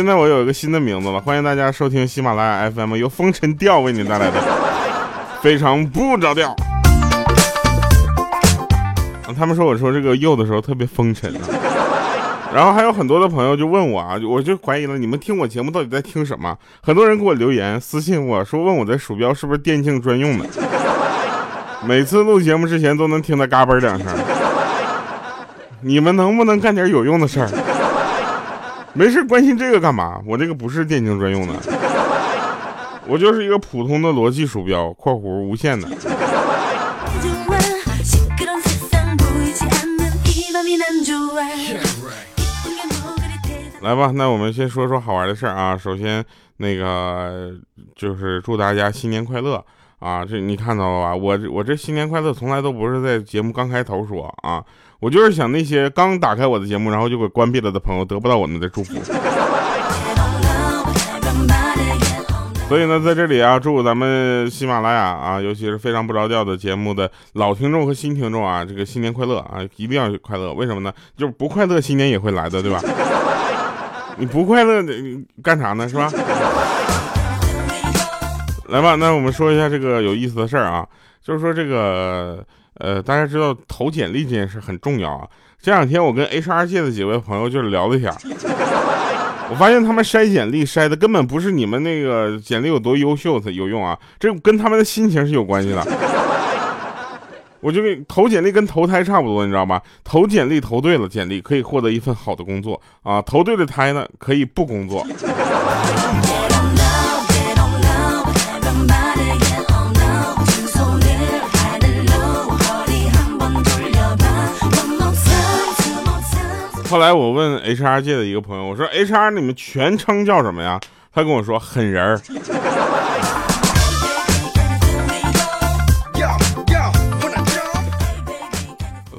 现在我有一个新的名字了，欢迎大家收听喜马拉雅 FM 由风尘调为您带来的 非常不着调。他们说我说这个又的时候特别风尘啊，然后还有很多的朋友就问我啊，我就怀疑了，你们听我节目到底在听什么？很多人给我留言私信我说问我的鼠标是不是电竞专用的，每次录节目之前都能听到嘎嘣两声。你们能不能干点有用的事儿？没事关心这个干嘛？我这个不是电竞专用的，我就是一个普通的逻辑鼠标（括弧无线的）。来吧，那我们先说说好玩的事儿啊。首先，那个就是祝大家新年快乐啊！这你看到了吧？我我这新年快乐从来都不是在节目刚开头说啊，我就是想那些刚打开我的节目然后就给关闭了的朋友得不到我们的祝福。所以呢，在这里啊，祝咱们喜马拉雅啊，尤其是非常不着调的节目的老听众和新听众啊，这个新年快乐啊，一定要快乐。为什么呢？就是不快乐，新年也会来的，对吧？你不快乐，你干啥呢？是吧？来吧，那我们说一下这个有意思的事儿啊，就是说这个呃，大家知道投简历这件事很重要啊。这两天我跟 HR 界的几位朋友就是聊了一下，我发现他们筛简历筛的根本不是你们那个简历有多优秀才有用啊，这跟他们的心情是有关系的。我就给投简历跟投胎差不多，你知道吧？投简历投对了，简历可以获得一份好的工作啊；投对了胎呢，可以不工作。后来我问 HR 界的一个朋友，我说 HR 你们全称叫什么呀？他跟我说狠人儿。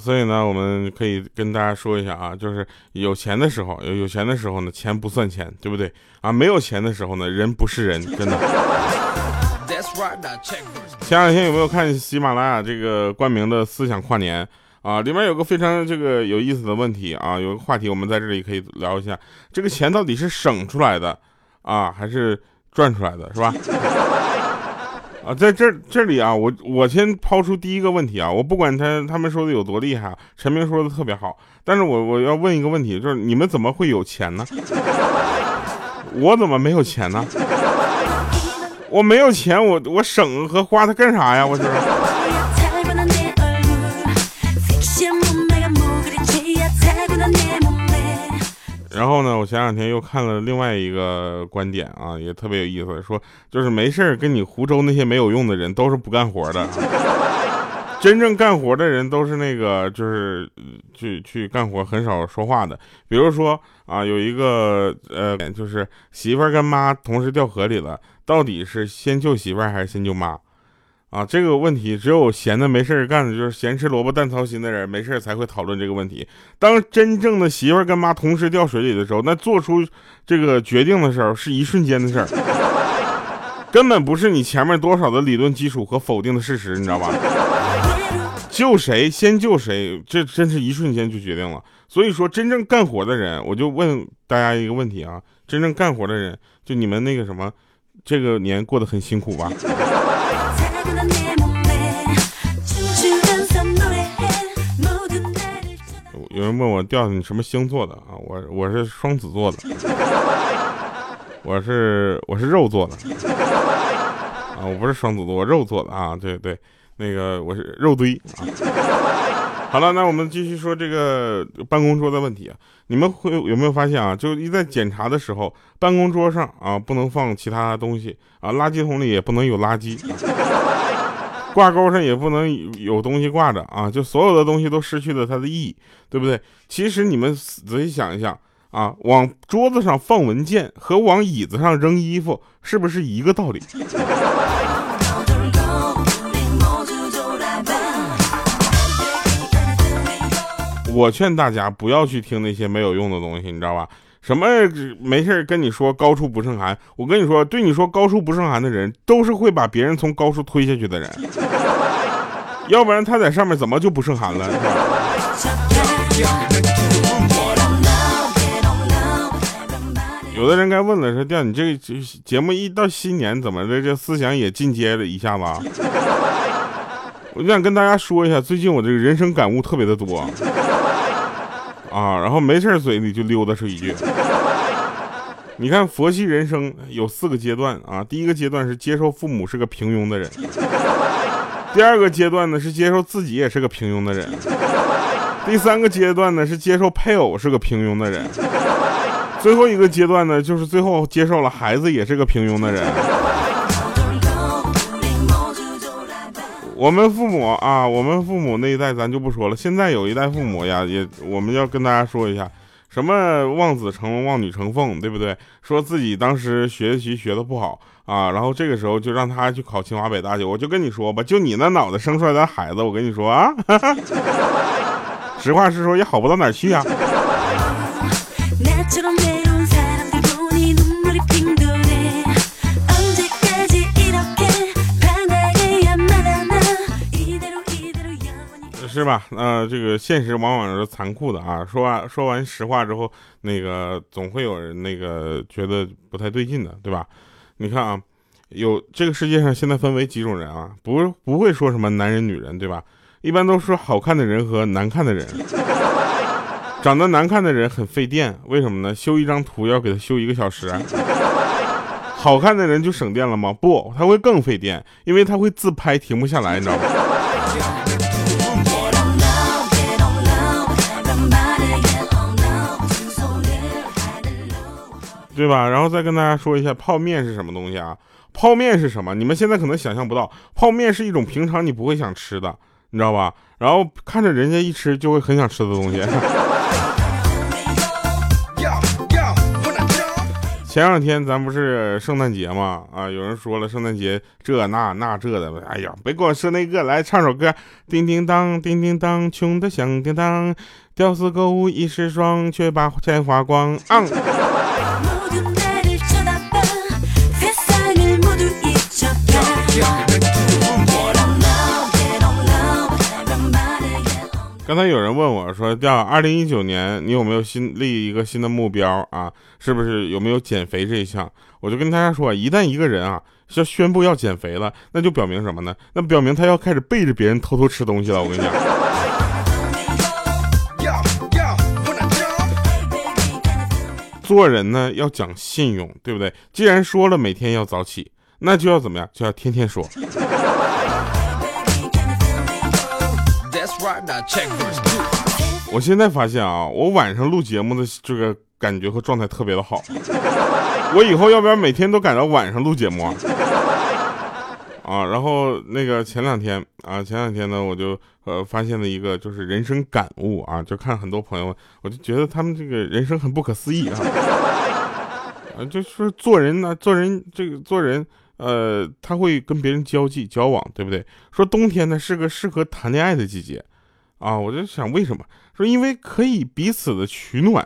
所以呢，我们可以跟大家说一下啊，就是有钱的时候，有有钱的时候呢，钱不算钱，对不对啊？没有钱的时候呢，人不是人，真的。前两天有没有看喜马拉雅这个冠名的思想跨年啊？里面有个非常这个有意思的问题啊，有个话题，我们在这里可以聊一下，这个钱到底是省出来的啊，还是赚出来的，是吧？啊，在这这里啊，我我先抛出第一个问题啊，我不管他他们说的有多厉害，陈明说的特别好，但是我我要问一个问题，就是你们怎么会有钱呢？我怎么没有钱呢？我没有钱，我我省和花它干啥呀？我是。然后呢，我前两天又看了另外一个观点啊，也特别有意思，说就是没事跟你湖州那些没有用的人都是不干活的，真正干活的人都是那个就是去去干活很少说话的。比如说啊，有一个呃，就是媳妇儿跟妈同时掉河里了，到底是先救媳妇儿还是先救妈？啊，这个问题只有闲的没事干的，就是闲吃萝卜淡操心的人，没事才会讨论这个问题。当真正的媳妇跟妈同时掉水里的时候，那做出这个决定的时候是一瞬间的事儿，根本不是你前面多少的理论基础和否定的事实，你知道吧？救谁先救谁，这真是一瞬间就决定了。所以说，真正干活的人，我就问大家一个问题啊：真正干活的人，就你们那个什么，这个年过得很辛苦吧？有人问我调你什么星座的啊？我我是双子座的，我是我是肉做的啊，我不是双子座，我肉做的啊，对对，那个我是肉堆啊。好了，那我们继续说这个办公桌的问题啊，你们会有没有发现啊？就一在检查的时候，办公桌上啊不能放其他东西啊，垃圾桶里也不能有垃圾。挂钩上也不能有东西挂着啊，就所有的东西都失去了它的意义，对不对？其实你们仔细想一想啊，往桌子上放文件和往椅子上扔衣服是不是一个道理？我劝大家不要去听那些没有用的东西，你知道吧？什么没事跟你说高处不胜寒？我跟你说，对你说高处不胜寒的人，都是会把别人从高处推下去的人。要不然他在上面怎么就不胜寒了？有的人该问了，说调你这个节目一到新年，怎么的这思想也进阶了一下子？我就想跟大家说一下，最近我这个人生感悟特别的多啊，然后没事嘴里就溜达出一句。你看佛系人生有四个阶段啊，第一个阶段是接受父母是个平庸的人，第二个阶段呢是接受自己也是个平庸的人，第三个阶段呢是接受配偶是个平庸的人，最后一个阶段呢就是最后接受了孩子也是个平庸的人。我们父母啊，我们父母那一代咱就不说了，现在有一代父母呀，也我们要跟大家说一下。什么望子成龙，望女成凤，对不对？说自己当时学习学的不好啊，然后这个时候就让他去考清华北大去。我就跟你说吧，就你那脑袋生出来的孩子，我跟你说啊，实话实说也好不到哪去啊。是吧？呃，这个现实往往是残酷的啊。说完说完实话之后，那个总会有人那个觉得不太对劲的，对吧？你看啊，有这个世界上现在分为几种人啊？不不会说什么男人女人，对吧？一般都说好看的人和难看的人。长得难看的人很费电，为什么呢？修一张图要给他修一个小时。好看的人就省电了吗？不，他会更费电，因为他会自拍停不下来，你知道吗？对吧？然后再跟大家说一下泡面是什么东西啊？泡面是什么？你们现在可能想象不到，泡面是一种平常你不会想吃的，你知道吧？然后看着人家一吃就会很想吃的东西。前两天咱不是圣诞节嘛？啊，有人说了圣诞节这那那这的，哎呀，别跟我说那个，来唱首歌。叮叮当，叮叮当，穷的响叮当，屌丝购物一时爽，却把钱花光。啊。刚才有人问我说：“调二零一九年你有没有新立一个新的目标啊？是不是有没有减肥这一项？”我就跟大家说，一旦一个人啊要宣布要减肥了，那就表明什么呢？那表明他要开始背着别人偷偷吃东西了。我跟你讲，做人呢要讲信用，对不对？既然说了每天要早起，那就要怎么样？就要天天说。我现在发现啊，我晚上录节目的这个感觉和状态特别的好。我以后要不要每天都赶到晚上录节目啊？啊，然后那个前两天啊，前两天呢，我就呃发现了一个就是人生感悟啊，就看很多朋友，我就觉得他们这个人生很不可思议啊。啊，就说做人呢，做人这个做人，呃，他会跟别人交际交往，对不对？说冬天呢是个适合谈恋爱的季节。啊，我就想为什么说，因为可以彼此的取暖，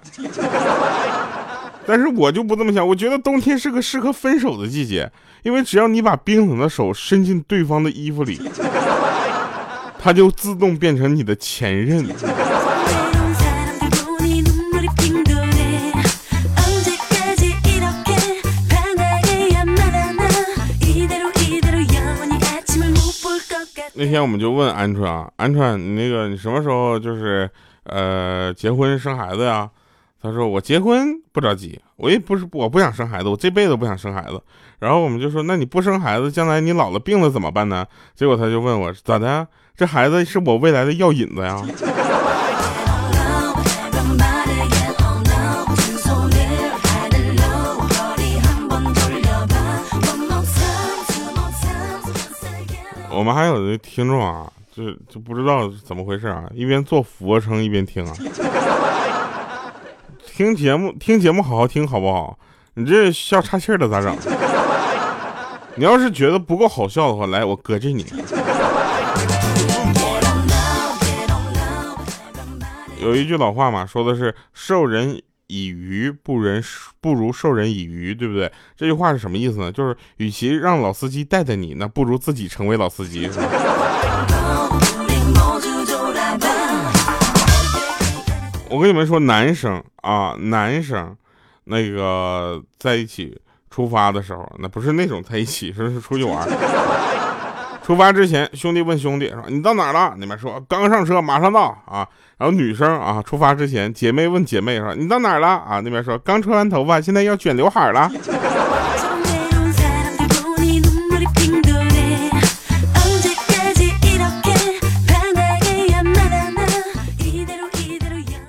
但是我就不这么想，我觉得冬天是个适合分手的季节，因为只要你把冰冷的手伸进对方的衣服里，他就自动变成你的前任。那天我们就问鹌鹑啊，鹌鹑，你那个你什么时候就是呃结婚生孩子呀？他说我结婚不着急，我也不是我不想生孩子，我这辈子不想生孩子。然后我们就说，那你不生孩子，将来你老了病了怎么办呢？结果他就问我咋的？这孩子是我未来的药引子呀。我们还有的听众啊，就就不知道怎么回事啊，一边做俯卧撑一边听啊，听节目听节目好好听好不好？你这笑岔气了咋整？你要是觉得不够好笑的话，来我搁这你。有一句老话嘛，说的是授人。以鱼不人不如授人以渔，对不对？这句话是什么意思呢？就是与其让老司机带带你，那不如自己成为老司机。我跟你们说，男生啊，男生，那个在一起出发的时候，那不是那种在一起，是是出去玩。出发之前，兄弟问兄弟说：“你到哪了？”那边说：“刚上车，马上到。”啊，然后女生啊，出发之前，姐妹问姐妹说：“你到哪了？”啊，那边说：“刚吹完头发，现在要卷刘海了。”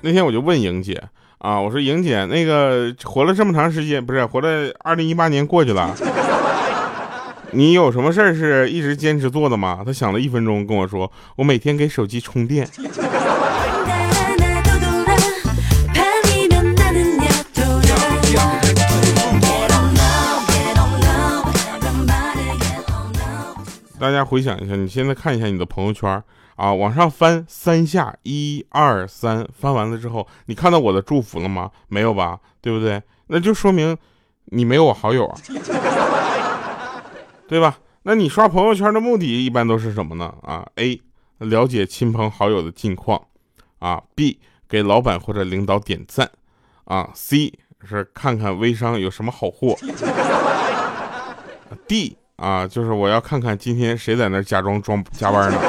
那天我就问莹姐啊，我说莹姐，那个活了这么长时间，不是活了二零一八年过去了。你有什么事儿是一直坚持做的吗？他想了一分钟跟我说：“我每天给手机充电。”大家回想一下，你现在看一下你的朋友圈啊，往上翻三下，一二三，翻完了之后，你看到我的祝福了吗？没有吧？对不对？那就说明你没有我好友啊。对吧？那你刷朋友圈的目的一般都是什么呢？啊，A，了解亲朋好友的近况，啊，B，给老板或者领导点赞，啊，C 是看看微商有什么好货，D 啊，就是我要看看今天谁在那假装装加班呢。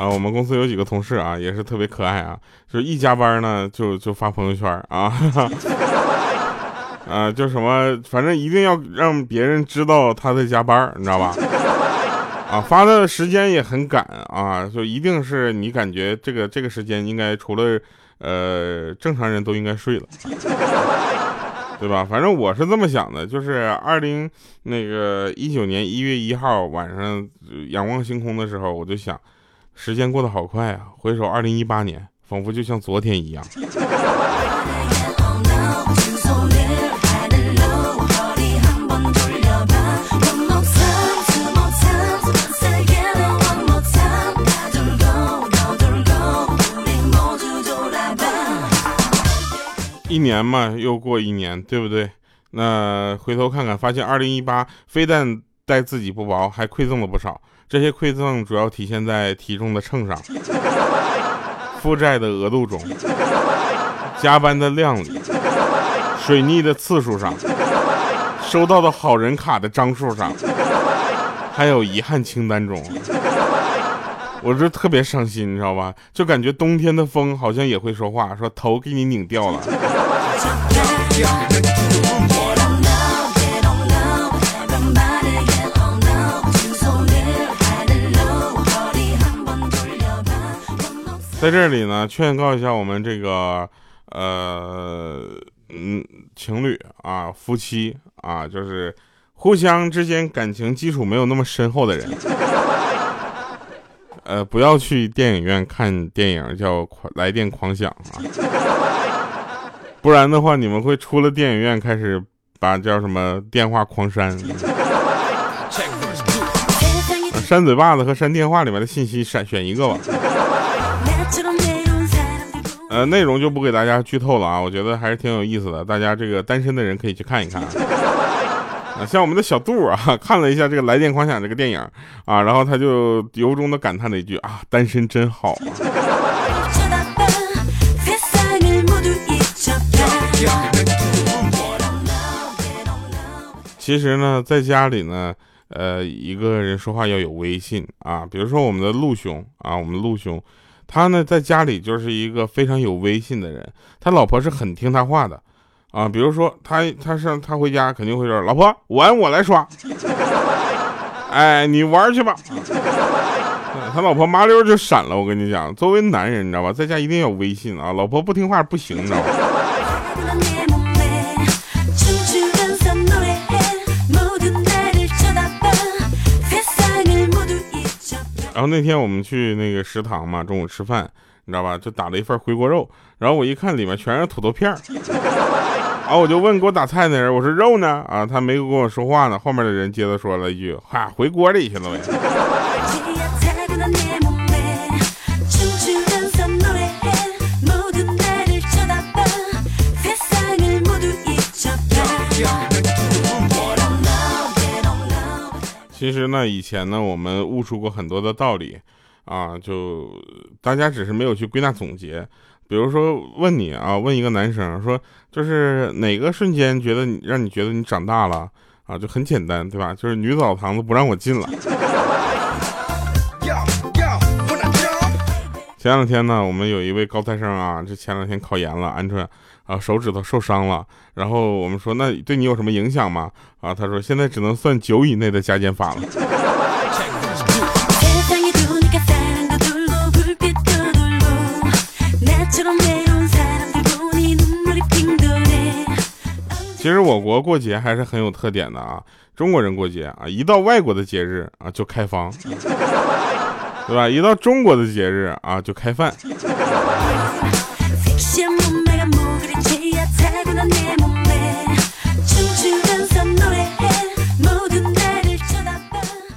啊，我们公司有几个同事啊，也是特别可爱啊，就是一加班呢就就发朋友圈啊，啊，就什么，反正一定要让别人知道他在加班，你知道吧？啊，发的时间也很赶啊，就一定是你感觉这个这个时间应该除了呃正常人都应该睡了，对吧？反正我是这么想的，就是二零那个一九年一月一号晚上仰望星空的时候，我就想。时间过得好快啊！回首二零一八年，仿佛就像昨天一样。一年嘛，又过一年，对不对？那回头看看，发现二零一八非但待自己不薄，还馈赠了不少。这些馈赠主要体现在体重的秤上，负债的额度中，加班的量里，水逆的次数上，收到的好人卡的张数上，还有遗憾清单中。我这特别伤心，你知道吧？就感觉冬天的风好像也会说话，说头给你拧掉了。在这里呢，劝告一下我们这个呃嗯情侣啊夫妻啊，就是互相之间感情基础没有那么深厚的人，呃，不要去电影院看电影叫《来电狂想》啊，不然的话你们会出了电影院开始把叫什么电话狂删，删嘴巴子和删电话里面的信息，选选一个吧。呃，内容就不给大家剧透了啊，我觉得还是挺有意思的，大家这个单身的人可以去看一看。啊，像我们的小杜啊，看了一下这个《来电狂想》这个电影啊，然后他就由衷的感叹了一句啊，单身真好啊。其实呢，在家里呢，呃，一个人说话要有威信啊，比如说我们的陆兄啊，我们陆兄。他呢，在家里就是一个非常有威信的人，他老婆是很听他话的，啊，比如说他他上他回家肯定会说，老婆碗我来刷，哎，你玩去吧，他老婆麻溜就闪了。我跟你讲，作为男人，你知道吧，在家一定要有威信啊，老婆不听话不行，你知道吧？然后那天我们去那个食堂嘛，中午吃饭，你知道吧？就打了一份回锅肉，然后我一看里面全是土豆片儿，然后我就问给我打菜那人，我说肉呢？啊，他没跟我说话呢。后面的人接着说了一句，哈，回锅里去了呗。其实呢，以前呢，我们悟出过很多的道理啊，就大家只是没有去归纳总结。比如说问你啊，问一个男生说，就是哪个瞬间觉得你让你觉得你长大了啊？就很简单，对吧？就是女澡堂子不让我进了。前两天呢，我们有一位高材生啊，这前两天考研了，鹌鹑啊手指头受伤了。然后我们说，那对你有什么影响吗？啊，他说现在只能算九以内的加减法了。其实我国过节还是很有特点的啊，中国人过节啊，一到外国的节日啊就开房。对吧？一到中国的节日啊，就开饭。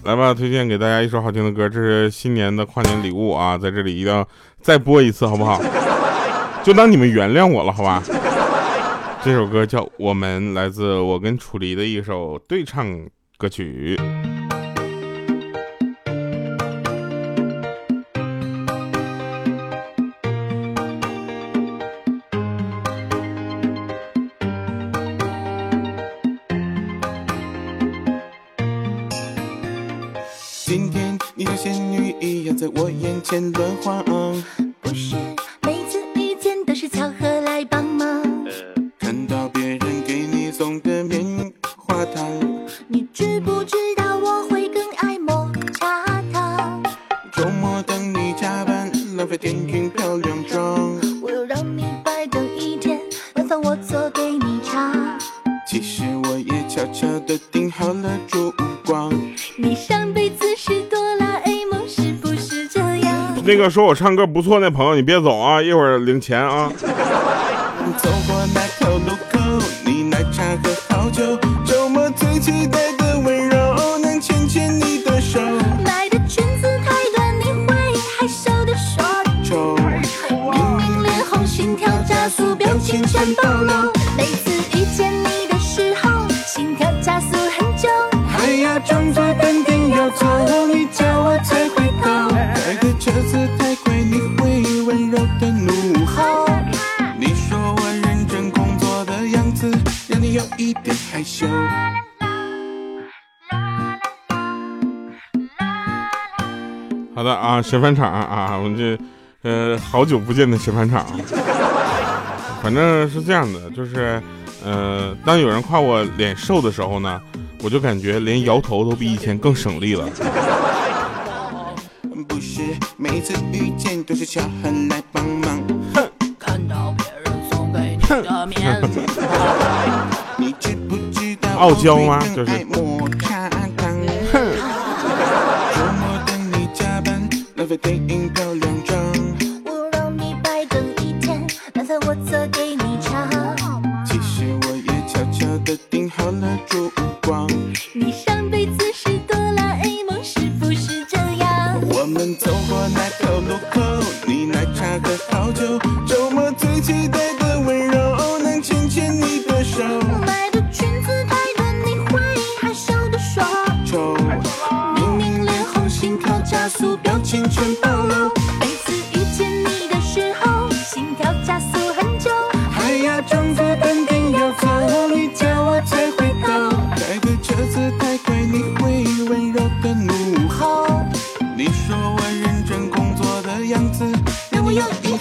来吧，推荐给大家一首好听的歌，这是新年的跨年礼物啊，在这里一定要再播一次，好不好？就当你们原谅我了，好吧？这首歌叫《我们》，来自我跟楚离的一首对唱歌曲。我眼前个说我唱歌不错那朋友，你别走啊，一会儿领钱啊。啊，神返场啊，我们这呃好久不见的神返场，反正是这样的，就是呃，当有人夸我脸瘦的时候呢，我就感觉连摇头都比以前更省力了。不是每次遇见都是巧合来帮忙。看到别人送给你的面子，你知不知道傲娇吗我会 电影票两张。我让你白等一天，晚饭我做给你尝。其实我也悄悄的订好了烛光。你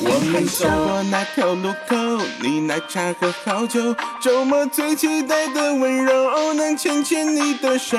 我们走过那条路口，你奶茶喝好久，周末最期待的温柔，能牵牵你的手。